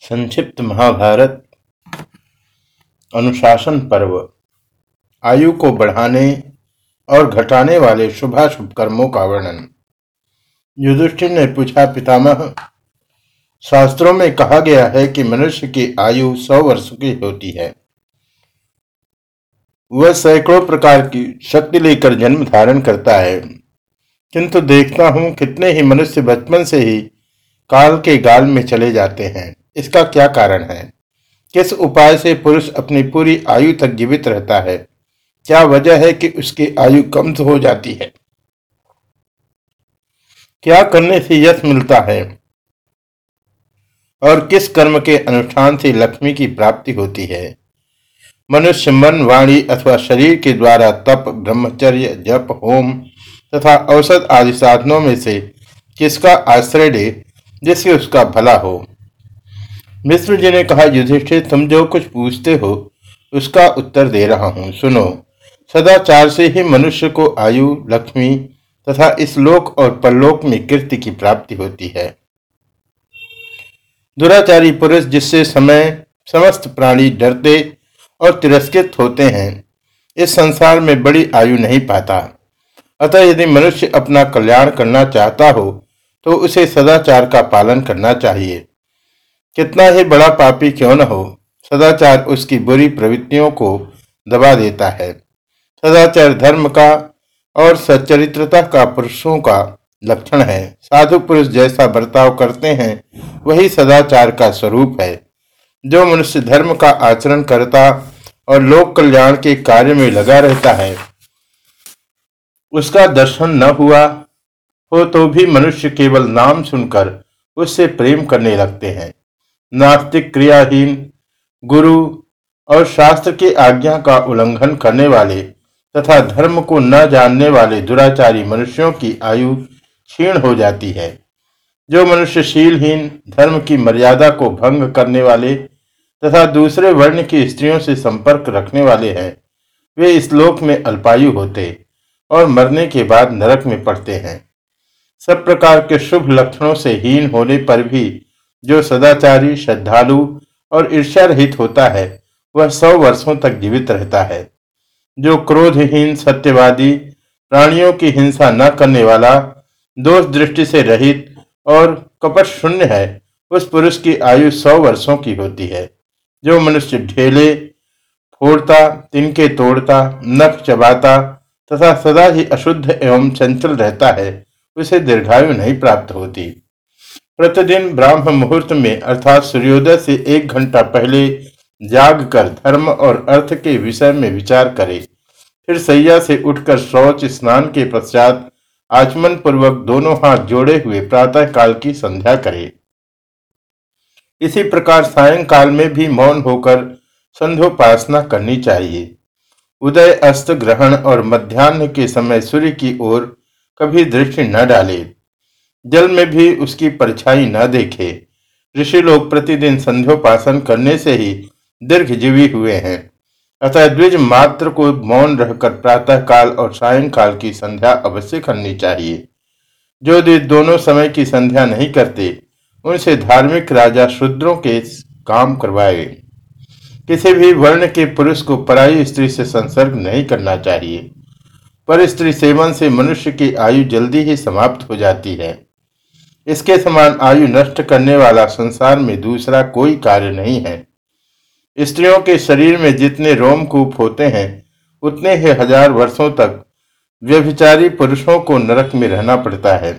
संक्षिप्त महाभारत, अनुशासन पर्व। आयु को बढ़ाने और घटाने वाले शुभाशुभ कर्मों का वर्णन। युधिष्ठिर ने पूछा, पितामह, शास्त्रों में कहा गया है कि मनुष्य की आयु सौ वर्ष की होती है। वह सैकड़ों प्रकार की शक्ति लेकर जन्म धारण करता है। किंतु देखता हूँ कितने ही मनुष्य बचपन से ही काल के गाल में चले जाते हैं। इसका क्या कारण है? किस उपाय से पुरुष अपनी पूरी आयु तक जीवित रहता है? क्या वजह है कि उसकी आयु कम हो जाती है? क्या करने से यश मिलता है? और किस कर्म के अनुष्ठान से लक्ष्मी की प्राप्ति होती है? मनुष्य मन, वाणी अथवा शरीर के द्वारा तप, ब्रह्मचर्य, जप, होम तथा औसत आदि साधनों में से किसका आश्रय ले जिससे उसका भला हो? मिश्र जी ने कहा, युधिष्ठिर, तुम जो कुछ पूछते हो, उसका उत्तर दे रहा हूँ। सुनो, सदाचार से ही मनुष्य को आयु, लक्ष्मी तथा इस लोक और परलोक में कीर्ति की प्राप्ति होती है। दुराचारी पुरुष जिससे समय, समस्त प्राणी डरते और तिरस्कृत होते हैं, इस संसार में बड़ी आयु नहीं पाता। अतः यदि मनुष्य अपना कल्याण करना चाहता हो तो उसे सदाचार का पालन करना चाहिए। कितना ही बड़ा पापी क्यों न हो, सदाचार उसकी बुरी प्रवृत्तियों को दबा देता है। सदाचार धर्म का और सच्चरित्रता का पुरुषों का लक्षण है। साधु पुरुष जैसा बर्ताव करते हैं, वही सदाचार का स्वरूप है। जो मनुष्य धर्म का आचरण करता और लोक कल्याण के कार्य में लगा रहता है, उसका दर्शन न हुआ हो तो भी मनुष्य केवल नाम सुनकर उससे प्रेम करने लगते हैं। नास्तिक क्रियाहीन गुरु और शास्त्र की आज्ञा का उल्लंघन करने वाले तथा धर्म को न जानने वाले दुराचारी मनुष्यों की आयु क्षीण हो जाती है। जो मनुष्य शीलहीन धर्म की मर्यादा को भंग करने वाले तथा दूसरे वर्ण की स्त्रियों से संपर्क रखने वाले हैं, वे इस लोक में अल्पायु होते और मरने के बाद नरक में पड़ते हैं। सब प्रकार के शुभ लक्षणों से हीन होने पर भी जो सदाचारी, श्रद्धालु और ईर्ष्या रहित होता है, वह सौ वर्षों तक जीवित रहता है। जो क्रोधहीन, सत्यवादी, प्राणियों की हिंसा न करने वाला, दोष दृष्टि से रहित और कपट शून्य है, उस पुरुष की आयु सौ वर्षों की होती है। जो मनुष्य ढेले, फोड़ता, तिनके तोड़ता, नख चबाता तथा सदा ही अशुद्ध एवं चंचल रहता है, उसे दीर्घायु नहीं प्राप्त होती। प्रतिदिन ब्राह्म मुहूर्त में अर्थात सूर्योदय से एक घंटा पहले जाग कर धर्म और अर्थ के विषय में विचार करे। फिर सैया से उठकर शौच, स्नान के पश्चात आचमन पूर्वक दोनों हाथ जोड़े हुए प्रातः काल की संध्या करे। इसी प्रकार सायंकाल में भी मौन होकर संध्योपासना करनी चाहिए। उदय, अस्त ग्रहण और मध्यान्ह के समय सूर्य की ओर कभी दृष्टि न डाले। जल में भी उसकी परछाई न देखे। ऋषि लोग प्रतिदिन संध्योपासन करने से ही दीर्घ जीवी हुए हैं। अतः द्विज मात्र को मौन रहकर प्रातः काल और सायंकाल की संध्या अवश्य करनी चाहिए। जो द्विज दोनों समय की संध्या नहीं करते, उनसे धार्मिक राजा शूद्रों के काम करवाए। किसी भी वर्ण के पुरुष को पराई स्त्री से संसर्ग नहीं करना चाहिए। पर स्त्री सेवन से मनुष्य की आयु जल्दी ही समाप्त हो जाती है। इसके समान आयु नष्ट करने वाला संसार में दूसरा कोई कार्य नहीं है। स्त्रियों के शरीर में जितने रोमकूप होते हैं, उतने ही हज़ार वर्षों तक व्यभिचारी पुरुषों को नरक में रहना पड़ता है।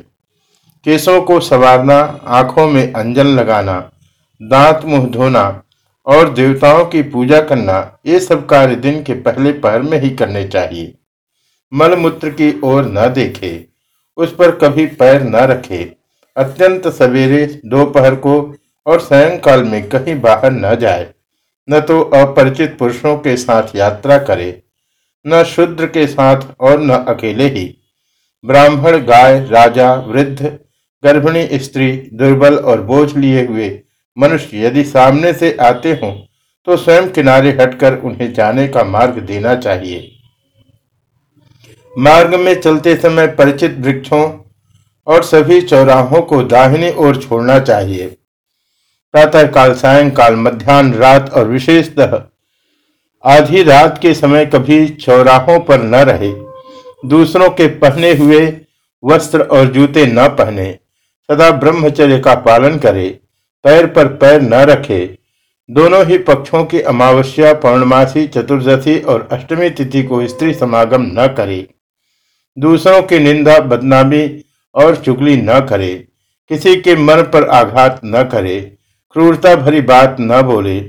केसों को संवारना, आँखों में अंजन लगाना, दांत मुँह धोना और देवताओं की पूजा करना, ये सब कार्य दिन के पहले पहर में ही करने चाहिए। मलमूत्र की ओर न देखे, उस पर कभी पैर न रखे अत्यंत सवेरे, दोपहर को और सायंकाल में कहीं बाहर न जाए। न तो अपरिचित पुरुषों के साथ यात्रा करे, न शूद्र के साथ और न अकेले ही। ब्राह्मण, गाय, राजा, वृद्ध, गर्भिणी स्त्री, दुर्बल और बोझ लिए हुए मनुष्य यदि सामने से आते हों तो स्वयं किनारे हटकर उन्हें जाने का मार्ग देना चाहिए। मार्ग में चलते समय परिचित वृक्षों और सभी चौराहों को दाहिनी ओर छोड़ना चाहिए। प्रातः काल सायंकाल, मध्यान्ह, रात और विशेषतः आधी रात के समय कभी चौराहों पर न रहे। दूसरों के पहने हुए वस्त्र और जूते न पहने। सदा ब्रह्मचर्य का पालन करे, पैर पर पैर न रखे। दोनों ही पक्षों की अमावस्या, पौर्णमासी, चतुर्दशी और अष्टमी तिथि को स्त्री समागम न करे। दूसरों की निंदा, बदनामी और चुगली न करे, किसी के मन पर आघात न करे, क्रूरता भरी बात न बोले,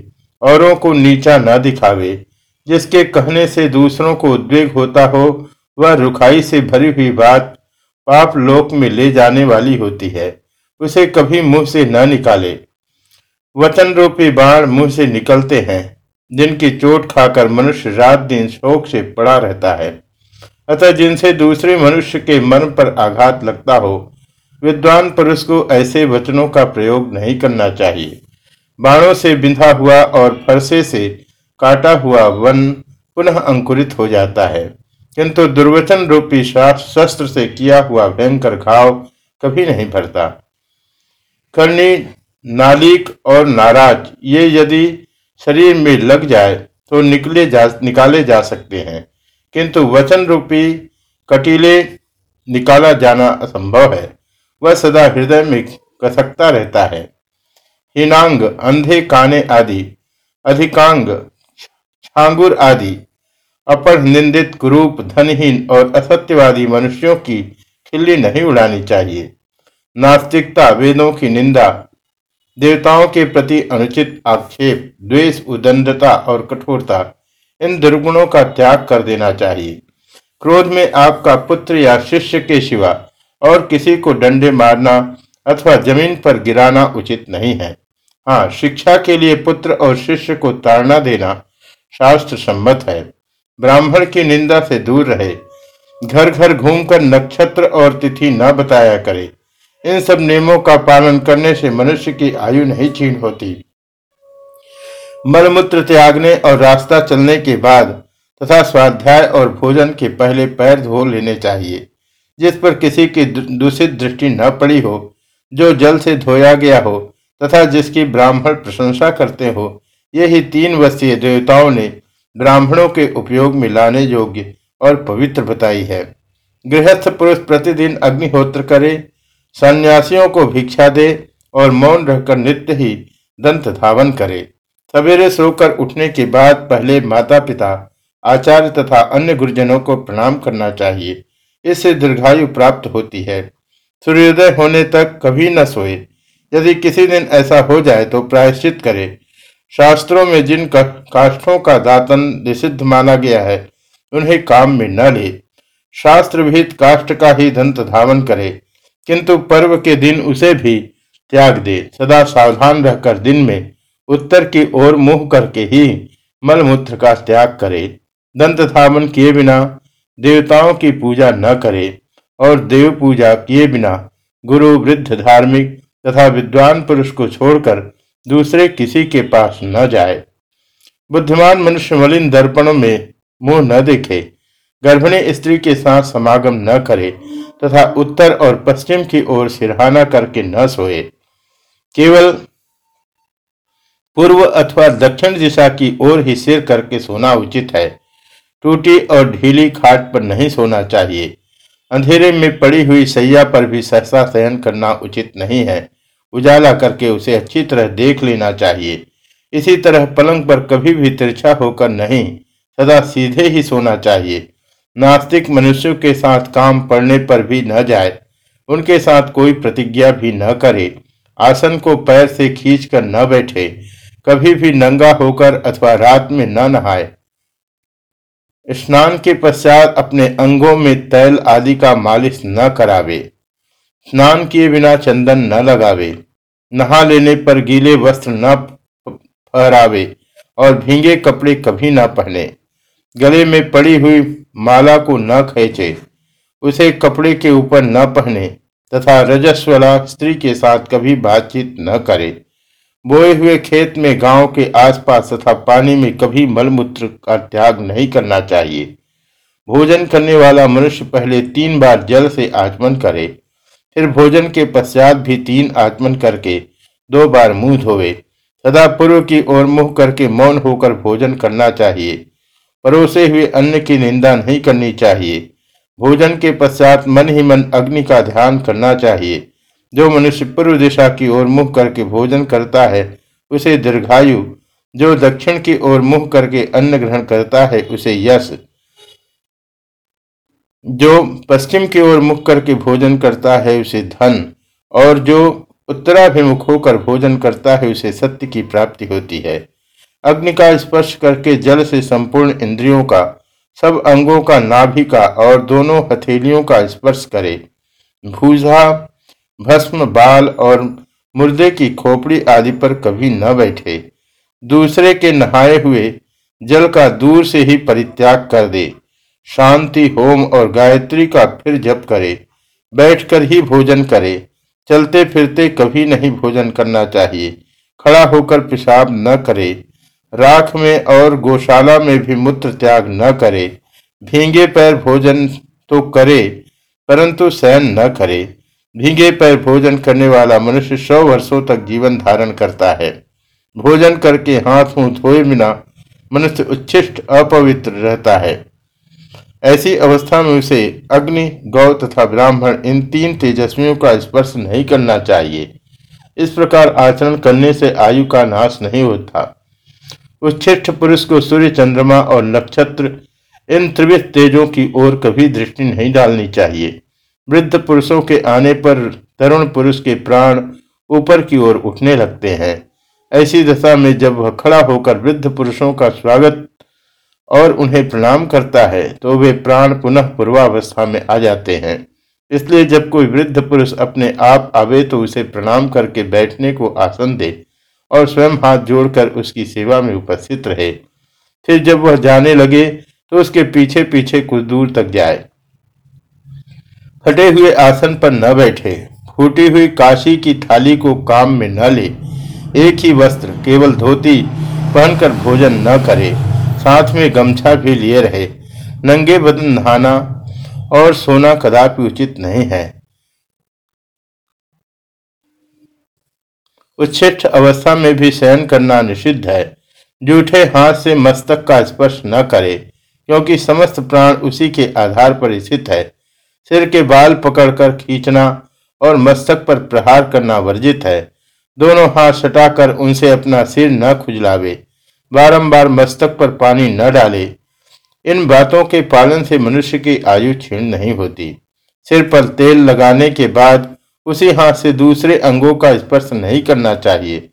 औरों को नीचा न दिखावे, जिसके कहने से दूसरों को उद्वेग होता हो, वह रुखाई से भरी हुई बात पाप लोक में ले जाने वाली होती है, उसे कभी मुँह से न निकाले। वचन रूपी बाण मुँह से निकलते हैं, जिनकी चोट खाकर मनुष्य रात दिन शोक से पड़ा रहता है। अतः जिनसे दूसरे मनुष्य के मन पर आघात लगता हो, विद्वान पुरुष को ऐसे वचनों का प्रयोग नहीं करना चाहिए। बाणों से बिंधा हुआ और फरसे से काटा हुआ वन पुनः अंकुरित हो जाता है। किंतु दुर्वचन रूपी शस्त्र से किया हुआ भयंकर घाव कभी नहीं भरता। करनी नालिक और नाराज़, ये यदि शरीर में लग जाए तो निकले जा, निकाले जा सकते हैं। किंतु वचन रूपी कटीले निकाला जाना असंभव है। वह सदा हृदय में कसकता रहता है। हिनांग, अंधे काने आदि, अधिकांग, छांगुर आदि, अपर निंदित कुरूप, धनहीन और असत्यवादी मनुष्यों की खिल्ली नहीं उड़ानी चाहिए। नास्तिकता, वेदों की निंदा, देवताओं के प्रति अनुचित आक्षेप, द्वेष, उदंडता और कठोरता इन दुर्गुणों का त्याग कर देना चाहिए। क्रोध में आपका पुत्र या शिष्य के सिवा और किसी को डंडे मारना अथवा ज़मीन पर गिराना उचित नहीं है। हाँ शिक्षा के लिए पुत्र और शिष्य को ताड़ना देना शास्त्र सम्मत है। ब्राह्मण की निंदा से दूर रहे। घर घर घूमकर नक्षत्र और तिथि न बताया करे। इन सब नियमों का पालन करने से मनुष्य की आयु नहीं छीन होती। मलमूत्र त्यागने और रास्ता चलने के बाद तथा स्वाध्याय और भोजन के पहले पैर धो लेने चाहिए। जिस पर किसी की दूषित दृष्टि न पड़ी हो, जो जल से धोया गया हो तथा जिसकी ब्राह्मण प्रशंसा करते हो यही तीन वस्तुएँ देवताओं ने ब्राह्मणों के उपयोग में लाने योग्य और पवित्र बताई है। गृहस्थ पुरुष प्रतिदिन अग्निहोत्र करे, सन्यासियों को भिक्षा दे और मौन रहकर नित्य ही दंत धावन करे। सवेरे सोकर उठने के बाद पहले माता पिता आचार्य तथा अन्य गुरुजनों को प्रणाम करना चाहिए। इससे दीर्घायु प्राप्त होती है। सूर्योदय होने तक कभी न सोए। यदि किसी दिन ऐसा हो जाए तो प्रायश्चित करे। शास्त्रों में जिन काष्ठों का दातन निषिद्ध माना गया है, उन्हें काम में न ले। शास्त्र विहित काष्ठ का ही दंत धावन करे। किंतु पर्व के दिन उसे भी त्याग दे। सदा सावधान रहकर दिन में उत्तर की ओर मुँह करके ही मलमूत्र का त्याग करे। दंत धावन किए बिना, देवताओं की पूजा न करे और देव पूजा किए बिना गुरु वृद्ध धार्मिक तथा विद्वान पुरुष को छोड़कर दूसरे किसी के पास न जाए। बुद्धिमान मनुष्य मलिन दर्पणों में मुँह न देखे, गर्भिणी स्त्री के साथ समागम न करे तथा उत्तर और पश्चिम की ओर सिरहाना करके न सोए। केवल पूर्व अथवा दक्षिण दिशा की ओर ही सिर करके सोना उचित है। टूटी और ढीली खाट पर नहीं सोना चाहिए। अंधेरे में पड़ी हुई सैया पर भी सहसा शयन करना उचित नहीं है। उजाला करके उसे अच्छी तरह देख लेना चाहिए। इसी तरह पलंग पर कभी भी तिरछा होकर नहीं, सदा सीधे ही सोना चाहिए। नास्तिक मनुष्यों के साथ काम पड़ने पर भी न जाए। उनके साथ कोई प्रतिज्ञा भी न करे। आसन को पैर से खींचकर न बैठे। कभी भी नंगा होकर अथवा रात में न नहाए। स्नान के पश्चात अपने अंगों में तैल आदि का मालिश न करावे। स्नान किए बिना चंदन न लगावे। नहा लेने पर गीले वस्त्र न फहरावे और भींगे कपड़े कभी न पहने। गले में पड़ी हुई माला को न खेचे। उसे कपड़े के ऊपर न पहने तथा रजस्वला स्त्री के साथ कभी बातचीत न करे। बोए हुए खेत में, गाँव के आसपास तथा पानी में कभी मलमूत्र का त्याग नहीं करना चाहिए। भोजन करने वाला मनुष्य पहले तीन बार जल से आचमन करे, फिर भोजन के पश्चात भी तीन आचमन करके दो बार मुँह धोवे। सदा पूर्व की ओर मुँह करके मौन होकर भोजन करना चाहिए। परोसे हुए अन्न की निंदा नहीं करनी चाहिए। भोजन के पश्चात मन ही मन अग्नि का ध्यान करना चाहिए। जो मनुष्य पूर्व दिशा की ओर मुख करके भोजन करता है, उसे दीर्घायु, जो दक्षिण की ओर मुख करके अन्न ग्रहण करता है, उसे यश। जो पश्चिम की ओर मुख करके भोजन करता है, उसे धन, और जो उत्तराभिमुख होकर भोजन करता है, उसे सत्य की प्राप्ति होती है। अग्नि का स्पर्श करके जल से संपूर्ण इंद्रियों का, सब अंगों का नाभि का और दोनों हथेलियों का स्पर्श करे। भूजा भस्म, बाल और मुर्दे की खोपड़ी आदि पर कभी न बैठे। दूसरे के नहाए हुए जल का दूर से ही परित्याग कर दे। शांति, होम और गायत्री का फिर जप करे। बैठकर ही भोजन करे। चलते फिरते कभी नहीं भोजन करना चाहिए। खड़ा होकर पेशाब न करे। राख में और गौशाला में भी मूत्र त्याग न करे। भींगे पैर भोजन तो करे, परंतु सहन न करे। भींगे पैर भोजन करने वाला मनुष्य सौ वर्षों तक जीवन धारण करता है। भोजन करके हाथ मुँह धोए बिना मनुष्य उच्छिष्ट, अपवित्र रहता है। ऐसी अवस्था में उसे अग्नि, गौ तथा ब्राह्मण इन तीन तेजस्वियों का स्पर्श नहीं करना चाहिए। इस प्रकार आचरण करने से आयु का नाश नहीं होता। उच्छिष्ट पुरुष को सूर्य, चंद्रमा और नक्षत्र इन त्रिविध तेजों की ओर कभी दृष्टि नहीं डालनी चाहिए। वृद्ध पुरुषों के आने पर तरुण पुरुष के प्राण ऊपर की ओर उठने लगते हैं। ऐसी दशा में जब वह खड़ा होकर वृद्ध पुरुषों का स्वागत और उन्हें प्रणाम करता है तो वे प्राण पुनः पूर्वावस्था में आ जाते हैं। इसलिए जब कोई वृद्ध पुरुष अपने आप आवे तो उसे प्रणाम करके बैठने को आसन दे और स्वयं हाथ जोड़कर उसकी सेवा में उपस्थित रहे। फिर जब वह जाने लगे तो उसके पीछे पीछे कुछ दूर तक जाए। फटे हुए आसन पर न बैठे, फूटी हुई काशी की थाली को काम में न ले, एक ही वस्त्र, केवल धोती पहनकर भोजन न करे, साथ में गमछा भी लिए रहे। नंगे बदन नहाना और सोना कदापि उचित नहीं है। उच्छिष्ट अवस्था में भी शयन करना निषिद्ध है। जूठे हाथ से मस्तक का स्पर्श न करे, क्योंकि समस्त प्राण उसी के आधार पर स्थित है। सिर के बाल पकड़कर खींचना और मस्तक पर प्रहार करना वर्जित है। दोनों हाथ सटाकर उनसे अपना सिर न खुजलावे, बारंबार मस्तक पर पानी न डाले। इन बातों के पालन से मनुष्य की आयु क्षीण नहीं होती। सिर पर तेल लगाने के बाद उसी हाथ से दूसरे अंगों का स्पर्श नहीं करना चाहिए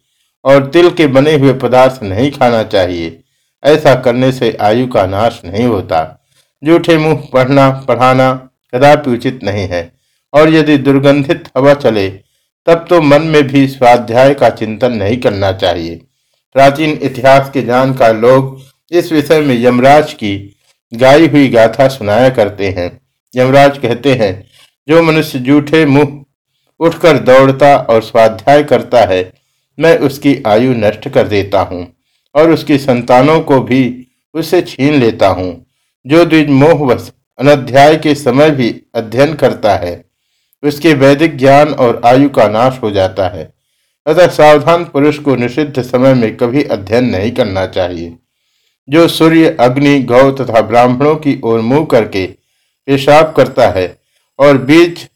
और तिल के बने हुए पदार्थ नहीं खाना चाहिए। ऐसा करने से आयु का नाश नहीं होता। जूठे मुँह पढ़ना, पढ़ाना कदापि उचित नहीं है। और यदि दुर्गंधित हवा चले, तब तो मन में भी स्वाध्याय का चिंतन नहीं करना चाहिए। प्राचीन इतिहास के जानकार लोग इस विषय में यमराज की गाई हुई गाथा सुनाया करते हैं। यमराज कहते हैं, जो मनुष्य जूठे मुँह उठकर दौड़ता और स्वाध्याय करता है, मैं उसकी आयु नष्ट कर देता हूँ और उसकी संतानों को भी उससे छीन लेता हूँ। जो द्विज मोहवश अनध्याय के समय भी अध्ययन करता है, उसके वैदिक ज्ञान और आयु का नाश हो जाता है। अतः सावधान पुरुष को निषिद्ध समय में कभी अध्ययन नहीं करना चाहिए। जो सूर्य, अग्नि, गौ तथा ब्राह्मणों की ओर मुँह करके पेशाब करता है और बीज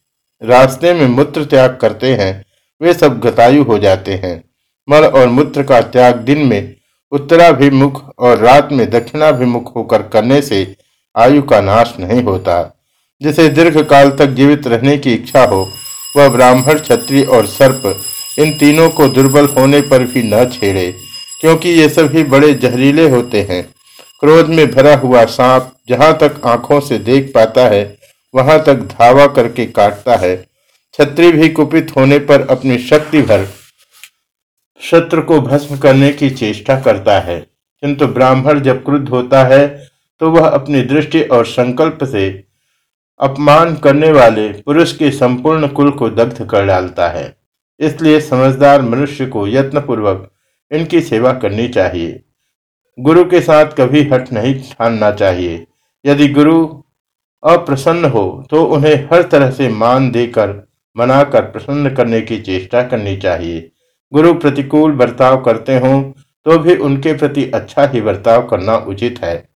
रास्ते में मूत्र त्याग करते हैं, वे सब गतायु हो जाते हैं। मल और मूत्र का त्याग दिन में उत्तराभिमुख और रात में दक्षिणाभिमुख होकर करने से आयु का नाश नहीं होता। जिसे दीर्घ काल तक जीवित रहने की इच्छा हो, वह ब्राह्मण, क्षत्रिय और सर्प, इन तीनों को दुर्बल होने पर भी न छेड़े, क्योंकि ये सभी बड़े जहरीले होते हैं। क्रोध में भरा हुआ सांप जहाँ तक आँखों से देख पाता है, वहाँ तक धावा करके काटता है। छत्री भी कुपित होने पर अपनी शक्ति भर शत्रु को भस्म करने की चेष्टा करता है। किंतु ब्राह्मण जब क्रुद्ध होता है तो वह अपनी दृष्टि और संकल्प से अपमान करने वाले पुरुष के संपूर्ण कुल को दग्ध कर डालता है। इसलिए समझदार मनुष्य को यत्नपूर्वक इनकी सेवा करनी चाहिए। गुरु के साथ कभी हट नहीं ठानना चाहिए। यदि गुरु अप्रसन्न हो तो उन्हें हर तरह से मान देकर, मनाकर प्रसन्न करने की चेष्टा करनी चाहिए। गुरु प्रतिकूल बर्ताव करते हों तो भी उनके प्रति अच्छा ही बर्ताव करना उचित है।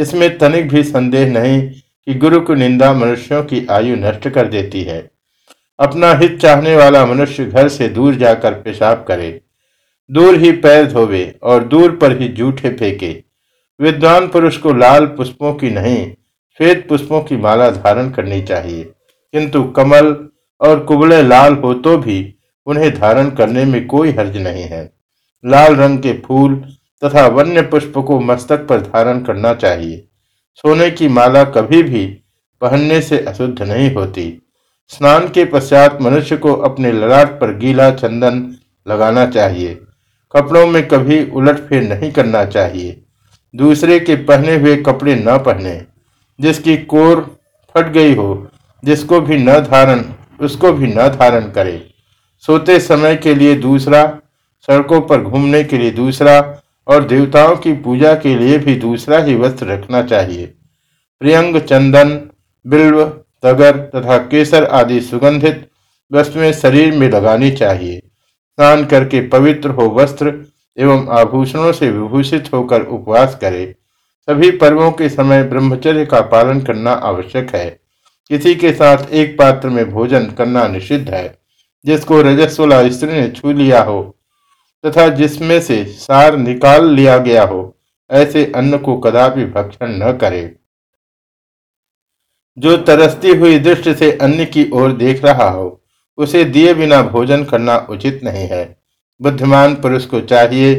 इसमें तनिक भी संदेह नहीं कि गुरु की निंदा मनुष्यों की आयु नष्ट कर देती है। अपना हित चाहने वाला मनुष्य घर से दूर जाकर पेशाब करे। दूर ही पैर धोवे और दूर पर ही जूठे फेंके। विद्वान पुरुष को लाल पुष्पों की नहीं, श्वेत पुष्पों की माला धारण करनी चाहिए। किंतु कमल और कुबले लाल हो तो भी उन्हें धारण करने में कोई हर्ज नहीं है। लाल रंग के फूल तथा वन्य पुष्प को मस्तक पर धारण करना चाहिए। सोने की माला कभी भी पहनने से अशुद्ध नहीं होती। स्नान के पश्चात मनुष्य को अपने ललाट पर गीला चंदन लगाना चाहिए। कपड़ों में कभी उलटफेर नहीं करना चाहिए। दूसरे के पहने हुए कपड़े न पहने। जिसकी कोर फट गई हो, जिसको भी न धारण, उसको भी न धारण करे। सोते समय के लिए दूसरा, सड़कों पर घूमने के लिए दूसरा और देवताओं की पूजा के लिए भी दूसरा ही वस्त्र रखना चाहिए। प्रियंग, चंदन, बिल्व, तगर तथा केसर आदि सुगंधित वस्तुएँ शरीर में लगानी चाहिए। स्नान करके पवित्र हो वस्त्र एवं आभूषणों से विभूषित होकर उपवास करे। सभी पर्वों के समय ब्रह्मचर्य का पालन करना आवश्यक है। किसी के साथ एक पात्र में भोजन करना निषिद्ध है। जिसको रजस्वला स्त्री ने छू लिया हो तथा जिसमें से सार निकाल लिया गया हो, ऐसे अन्न को कदापि भक्षण न करे। जो तरसती हुई दृष्टि से अन्न की ओर देख रहा हो, उसे दिए बिना भोजन करना उचित नहीं है। बुद्धिमान पुरुष को चाहिए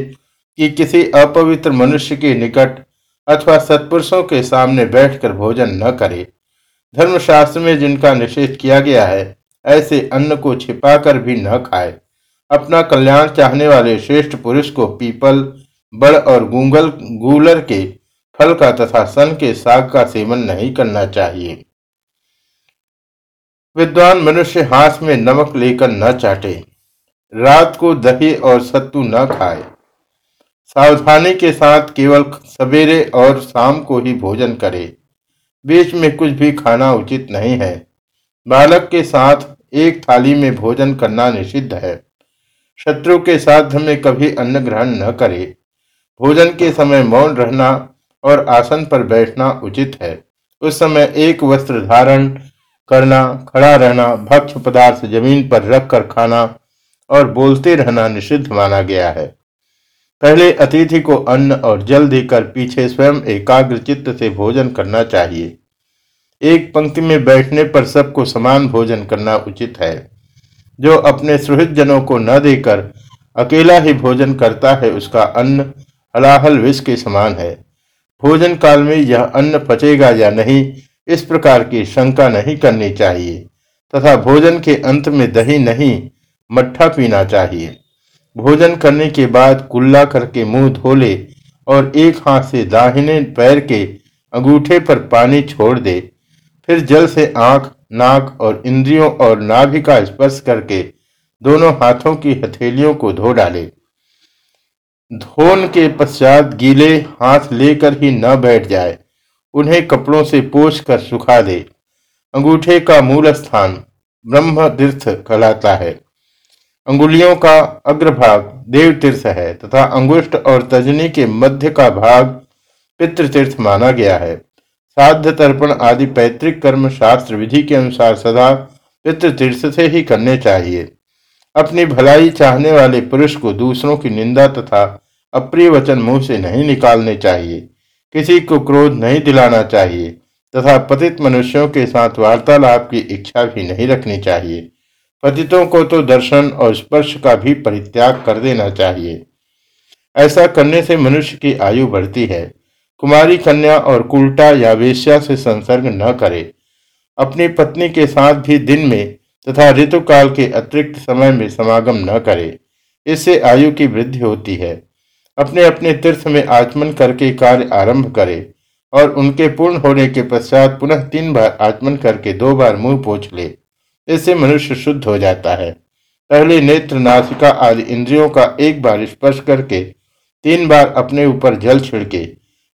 कि किसी अपवित्र मनुष्य के निकट अथवा सत्पुरुषों के सामने बैठकर भोजन न करे। धर्मशास्त्र में जिनका निषेध किया गया है, ऐसे अन्न को छिपाकर भी न खाए। अपना कल्याण चाहने वाले श्रेष्ठ पुरुष को पीपल, बड़ और गूंगल, गूलर के फल का तथा सन के साग का सेवन नहीं करना चाहिए। विद्वान मनुष्य हाथ में नमक लेकर न चाटे, रात को दही और सत्तू न खाए। सावधानी के साथ केवल सवेरे और शाम को ही भोजन करे। बीच में कुछ भी खाना उचित नहीं है। बालक के साथ एक थाली में भोजन करना निषिद्ध है। शत्रु के साथ में कभी अन्न ग्रहण न करे। भोजन के समय मौन रहना और आसन पर बैठना उचित है। उस समय एक वस्त्र धारण करना, खड़ा रहना भक्ष पदार्थ ज़मीन पर रख कर खाना और बोलते रहना निषिद्ध माना गया है। पहले अतिथि को अन्न और जल देकर पीछे स्वयं एकाग्र चित्त से भोजन करना चाहिए। एक पंक्ति में बैठने पर सबको समान भोजन करना उचित है। जो अपने सुहृद जनों को न देकर अकेला ही भोजन करता है, उसका अन्न हलाहल विष के समान है। भोजन काल में यह अन्न पचेगा या नहीं, इस प्रकार की शंका नहीं करनी चाहिए, तथा भोजन के अंत में दही नहीं, मट्ठा पीना चाहिए। भोजन करने के बाद कुल्ला करके मुँह धो ले और एक हाथ से दाहिने पैर के अंगूठे पर पानी छोड़ दे, फिर जल से आँख नाक और इंद्रियों और नाभि का स्पर्श करके दोनों हाथों की हथेलियों को धो डाले। धोन के पश्चात गीले हाथ लेकर ही न बैठ जाए। उन्हें कपड़ों से पोष कर सुखा दे। अंगूठे का मूल स्थान ब्रह्म तीर्थ कहलाता है। अंगुलियों का अग्रभाग देव तीर्थ है तथा अंगुष्ठ और तजनी के मध्य का भाग पितृतीर्थ माना गया है। साध्य तर्पण आदि पैतृक कर्म शास्त्र विधि के अनुसार सदा पितृतीर्थ से ही करने चाहिए। अपनी भलाई चाहने वाले पुरुष को दूसरों की निंदा तथा अप्रिय वचन मुँह से नहीं निकालने चाहिए। किसी को क्रोध नहीं दिलाना चाहिए तथा पतित मनुष्यों के साथ वार्तालाप की इच्छा भी नहीं रखनी चाहिए। पतितों को तो दर्शन और स्पर्श का भी परित्याग कर देना चाहिए। ऐसा करने से मनुष्य की आयु बढ़ती है। कुमारी कन्या और कुल्टा या वेश्या से संसर्ग न करे। अपनी पत्नी के साथ भी दिन में तथा ऋतुकाल के अतिरिक्त समय में समागम न करे। इससे आयु की वृद्धि होती है। अपने अपने तीर्थ में आचमन करके कार्य आरंभ करे और उनके पूर्ण होने के पश्चात पुनः तीन बार आचमन करके दो बार मुँह पोछ ले। इससे मनुष्य शुद्ध हो जाता है। पहले नेत्र नासिका आदि इंद्रियों का एक बार स्पर्श करके, तीन बार अपने ऊपर जल छिड़के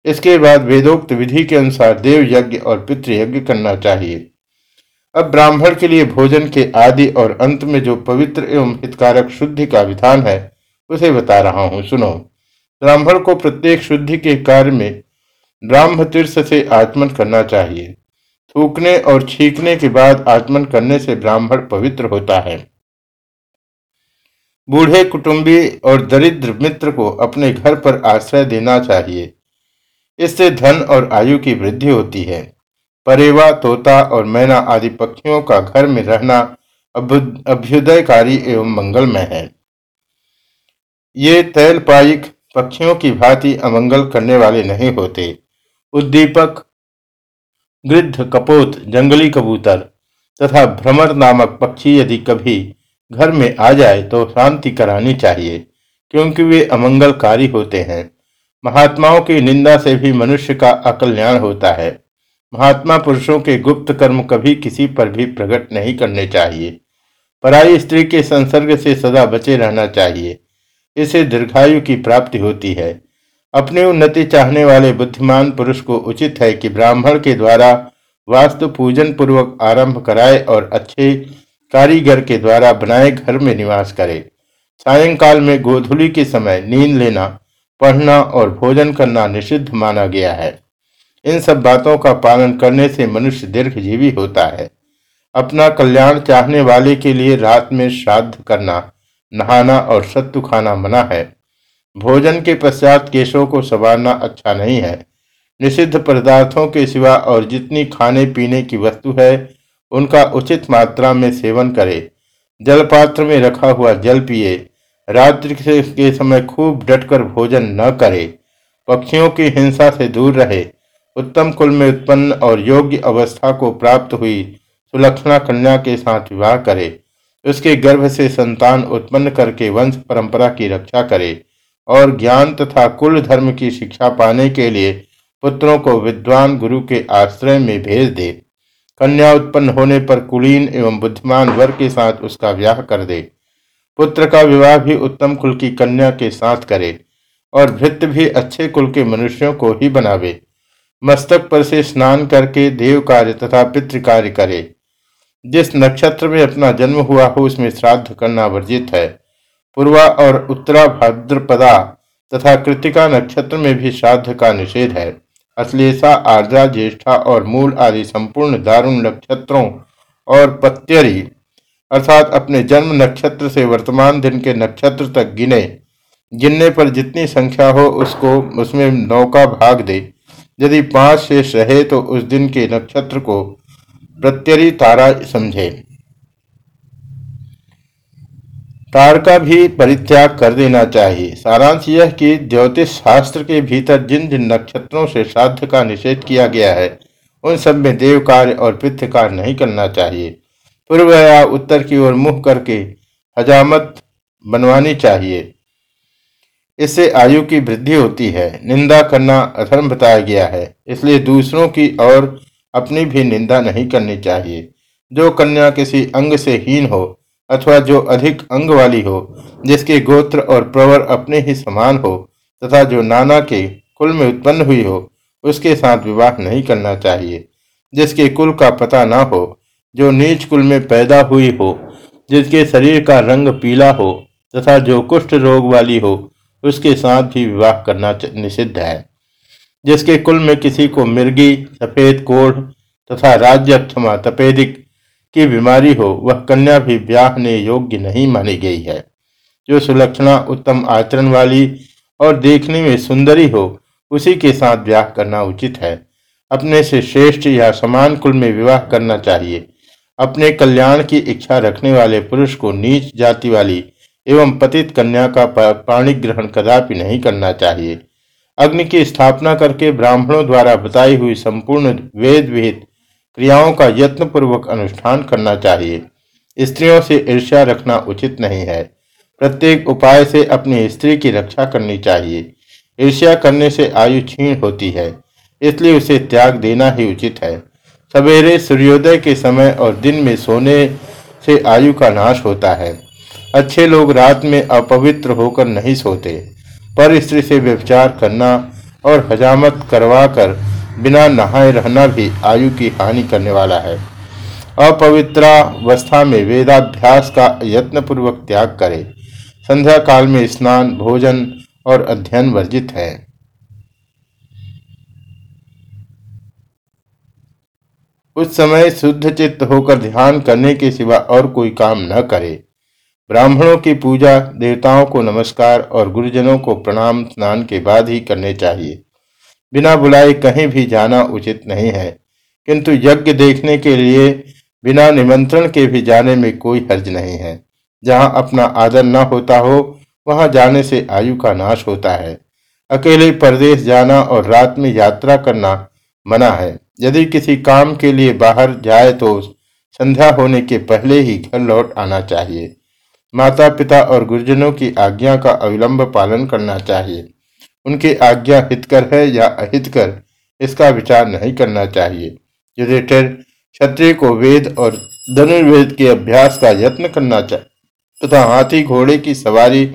इसके बाद वेदोक्त विधि के अनुसार देव यज्ञ और पितृ यज्ञ करना चाहिए। अब ब्राह्मण के लिए भोजन के आदि और अंत में जो पवित्र एवं हितकारक शुद्धि का विधान है, उसे बता रहा हूँ। सुनो। ब्राह्मण को प्रत्येक शुद्धि के कार्य में ब्राह्म तीर्थ से आचमन करना चाहिए। थूकने और छींकने के बाद आचमन करने से ब्राह्मण पवित्र होता है। बूढ़े कुटुंबी और दरिद्र मित्र को अपने घर पर आश्रय देना चाहिए। इससे धन और आयु की वृद्धि होती है। परेवा, तोता और मैना आदि पक्षियों का घर में रहना अभ्युदयकारी एवं मंगलमय है। ये तैलपायिक पक्षियों की भांति अमंगल करने वाले नहीं होते। उद्दीपक, गृद्ध, कपोत, जंगली कबूतर तथा भ्रमर नामक पक्षी यदि कभी घर में आ जाए तो शांति करानी चाहिए, क्योंकि वे अमंगलकारी होते हैं। महात्माओं की निंदा से भी मनुष्य का अकल्याण होता है। महात्मा पुरुषों के गुप्त कर्म कभी किसी पर भी प्रकट नहीं करने चाहिए। पराई स्त्री के संसर्ग से सदा बचे रहना चाहिए। इससे दीर्घायु की प्राप्ति होती है। अपनी उन्नति चाहने वाले बुद्धिमान पुरुष को उचित है कि ब्राह्मण के द्वारा वास्तु पूजन पूर्वक आरंभ कराए और अच्छे कारीगर के द्वारा बनाए घर में निवास करे। सायंकाल में गोधुली के समय नींद लेना पढ़ना और भोजन करना निषिद्ध माना गया है। इन सब बातों का पालन करने से मनुष्य दीर्घजीवी होता है। अपना कल्याण चाहने वाले के लिए रात में श्राद्ध करना, नहाना और सत्तु खाना मना है। भोजन के पश्चात केशों को संवारना अच्छा नहीं है। निषिद्ध पदार्थों के सिवा और जितनी खाने पीने की वस्तु है, उनका उचित मात्रा में सेवन करे। जलपात्र में रखा हुआ जल पिए रात्रि के समय खूब डटकर भोजन न करे, पक्षियों की हिंसा से दूर रहे। उत्तम कुल में उत्पन्न और योग्य अवस्था को प्राप्त हुई सुलक्षणा कन्या के साथ विवाह करे। उसके गर्भ से संतान उत्पन्न करके वंश परंपरा की रक्षा करे और ज्ञान तथा कुल धर्म की शिक्षा पाने के लिए पुत्रों को विद्वान गुरु के आश्रय में भेज दे। कन्या उत्पन्न होने पर कुलीन एवं बुद्धिमान वर के साथ उसका व्याह कर दे। पुत्र का विवाह भी उत्तम कुल की कन्या के साथ करे और भृत्य भी अच्छे कुल के मनुष्यों को ही बनावे। मस्तक पर से स्नान करके देव कार्य तथा पितृ कार्य करे। जिस नक्षत्र में अपना जन्म हुआ हो, उसमें श्राद्ध करना वर्जित है। पूर्वा और उत्तरा भाद्रपदा तथा कृतिका नक्षत्र में भी श्राद्ध का निषेध है। अश्लेषा, आर्द्रा, ज्येष्ठा और मूल आदि संपूर्ण दारुण नक्षत्रों और पत्यरी अर्थात अपने जन्म नक्षत्र से वर्तमान दिन के नक्षत्र तक गिने, गिनने पर जितनी संख्या हो उसको, उसमें नौका भाग दे। यदि पाँच शेष रहे तो उस दिन के नक्षत्र को प्रत्यरी तारा समझे। तार का भी परित्याग कर देना चाहिए। सारांश यह कि ज्योतिष शास्त्र के भीतर जिन जिन नक्षत्रों से श्राद्ध का निषेध किया गया है, उन सब में देव कार्य और पित्त कार्य नहीं करना चाहिए। पूर्व या उत्तर की ओर मुख करके, हजामत बनवानी चाहिए। इससे आयु की वृद्धि होती है। निंदा करना अधर्म बताया गया है। इसलिए दूसरों की और अपनी भी निंदा नहीं करनी चाहिए। जो कन्या किसी अंग से हीन हो, अथवा जो अधिक अंग वाली हो, जिसके गोत्र और प्रवर अपने ही समान हो, तथा जो नाना के कुल में उत्पन्न हुई हो, उसके साथ विवाह नहीं करना चाहिए। जिसके कुल का पता ना हो जो नीच कुल में पैदा हुई हो, जिसके शरीर का रंग पीला हो तथा जो कुष्ठ रोग वाली हो, उसके साथ भी विवाह करना निषिद्ध है। जिसके कुल में किसी को मिर्गी, सफ़ेद कोढ़ तथा राज्य क्षमा तपेदिक की बीमारी हो, वह कन्या भी ब्याह ने योग्य नहीं मानी गई है। जो सुलक्षणा उत्तम आचरण वाली और देखने में सुंदरी हो, उसी के साथ ब्याह करना उचित है। अपने से श्रेष्ठ या समान कुल में विवाह करना चाहिए। अपने कल्याण की इच्छा रखने वाले पुरुष को नीच जाति वाली एवं पतित कन्या का पाणी ग्रहण कदापि नहीं करना चाहिए। अग्नि की स्थापना करके ब्राह्मणों द्वारा बताई हुई संपूर्ण वेद विहित क्रियाओं का यत्न पूर्वक अनुष्ठान करना चाहिए। स्त्रियों से ईर्ष्या रखना उचित नहीं है। प्रत्येक उपाय से अपनी स्त्री की रक्षा करनी चाहिए। ईर्ष्या करने से आयु क्षीण होती है, इसलिए उसे त्याग देना ही उचित है। सवेरे सूर्योदय के समय और दिन में सोने से आयु का नाश होता है। अच्छे लोग रात में अपवित्र होकर नहीं सोते। पर स्त्री से व्यवचार करना और हजामत करवा कर बिना नहाए रहना भी आयु की हानि करने वाला है। अपवित्रावस्था में वेदाभ्यास का यत्नपूर्वक त्याग करें। संध्या काल में स्नान, भोजन और अध्ययन वर्जित है। उस समय शुद्ध चित्त होकर ध्यान करने के सिवा और कोई काम न करे। ब्राह्मणों की पूजा देवताओं को नमस्कार और गुरुजनों को प्रणाम स्नान के बाद ही करने चाहिए। बिना बुलाए कहीं भी जाना उचित नहीं है, किंतु यज्ञ देखने के लिए बिना निमंत्रण के भी जाने में कोई हर्ज नहीं है। जहाँ अपना आदर न होता हो, वहाँ जाने से आयु का नाश होता है। अकेले परदेश जाना और रात में यात्रा करना मना है। यदि किसी काम के लिए बाहर जाए तो संध्या होने के पहले ही घर लौट आना चाहिए। माता पिता और गुरुजनों की आज्ञा का अविलंब पालन करना चाहिए। उनकी आज्ञा हितकर है या अहितकर, इसका विचार नहीं करना चाहिए। युधिष्ठिर क्षत्रिय को वेद और धनुर्वेद के अभ्यास का यत्न करना चाहिए तथा हाथी घोड़े की सवारी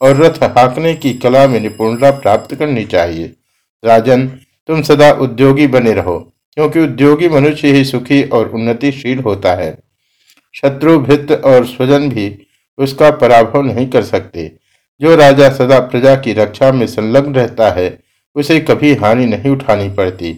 और रथ हाँकने की कला में निपुणता प्राप्त करनी चाहिए। राजन तुम सदा उद्योगी बने रहो, क्योंकि उद्योगी मनुष्य ही सुखी और उन्नतिशील होता है। शत्रु भित्त और स्वजन भी उसका पराभव नहीं कर सकते। जो राजा सदा प्रजा की रक्षा में संलग्न रहता है, उसे कभी हानि नहीं उठानी पड़ती।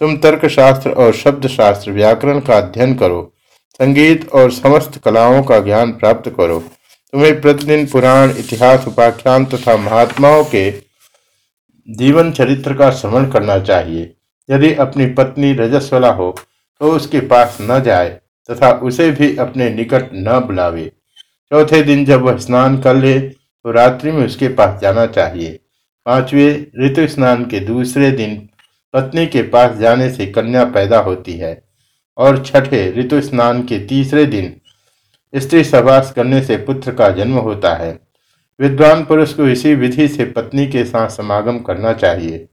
तुम तर्क शास्त्र और शब्द शास्त्र व्याकरण का अध्ययन करो, संगीत और समस्त कलाओं का ज्ञान प्राप्त करो। तुम्हें प्रतिदिन पुराण, इतिहास, उपाख्यान तथा महात्माओं के जीवन चरित्र का श्रवण करना चाहिए। यदि अपनी पत्नी रजस्वला हो तो उसके पास न जाए तथा उसे भी अपने निकट न बुलावे। चौथे दिन जब वह स्नान कर ले तो रात्रि में उसके पास जाना चाहिए। पाँचवें ऋतु स्नान के दूसरे दिन पत्नी के पास जाने से कन्या पैदा होती है और छठे ऋतु स्नान के तीसरे दिन स्त्री सवास करने से पुत्र का जन्म होता है। विद्वान पुरुष को इसी विधि से पत्नी के साथ समागम करना चाहिए।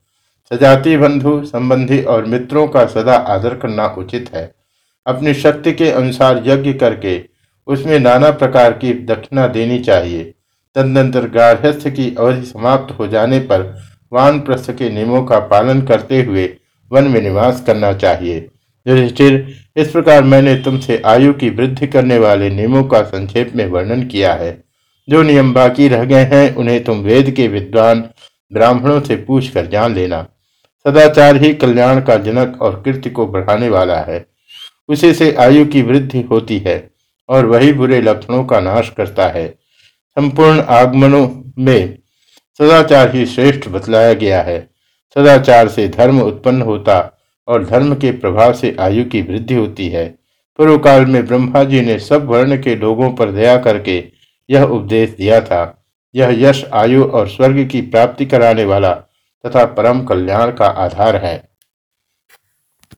सजाति बंधु, संबंधी और मित्रों का सदा आदर करना उचित है। अपनी शक्ति के अनुसार यज्ञ करके उसमें नाना प्रकार की दक्षिणा देनी चाहिए। तदनंतर गार्हस्थ की अवधि समाप्त हो जाने पर वान प्रस्थ के नियमों का पालन करते हुए वन में निवास करना चाहिए। युधिष्ठिर, इस प्रकार मैंने तुमसे आयु की वृद्धि करने वाले नियमों का संक्षेप में वर्णन किया है। जो नियम बाकी रह गए हैं, उन्हें तुम वेद के विद्वान ब्राह्मणों से पूछ कर जान लेना। सदाचार ही कल्याण का जनक और कीर्ति को बढ़ाने वाला है। उसी से आयु की वृद्धि होती है और वही बुरे लक्षणों का नाश करता है। संपूर्ण आगमनों में सदाचार ही श्रेष्ठ बतलाया गया है। सदाचार से धर्म उत्पन्न होता और धर्म के प्रभाव से आयु की वृद्धि होती है। पूर्व काल में ब्रह्मा जी ने सब वर्ण के लोगों पर दया करके यह उपदेश दिया था। यह यश, आयु और स्वर्ग की प्राप्ति कराने वाला तथा परम कल्याण का आधार है।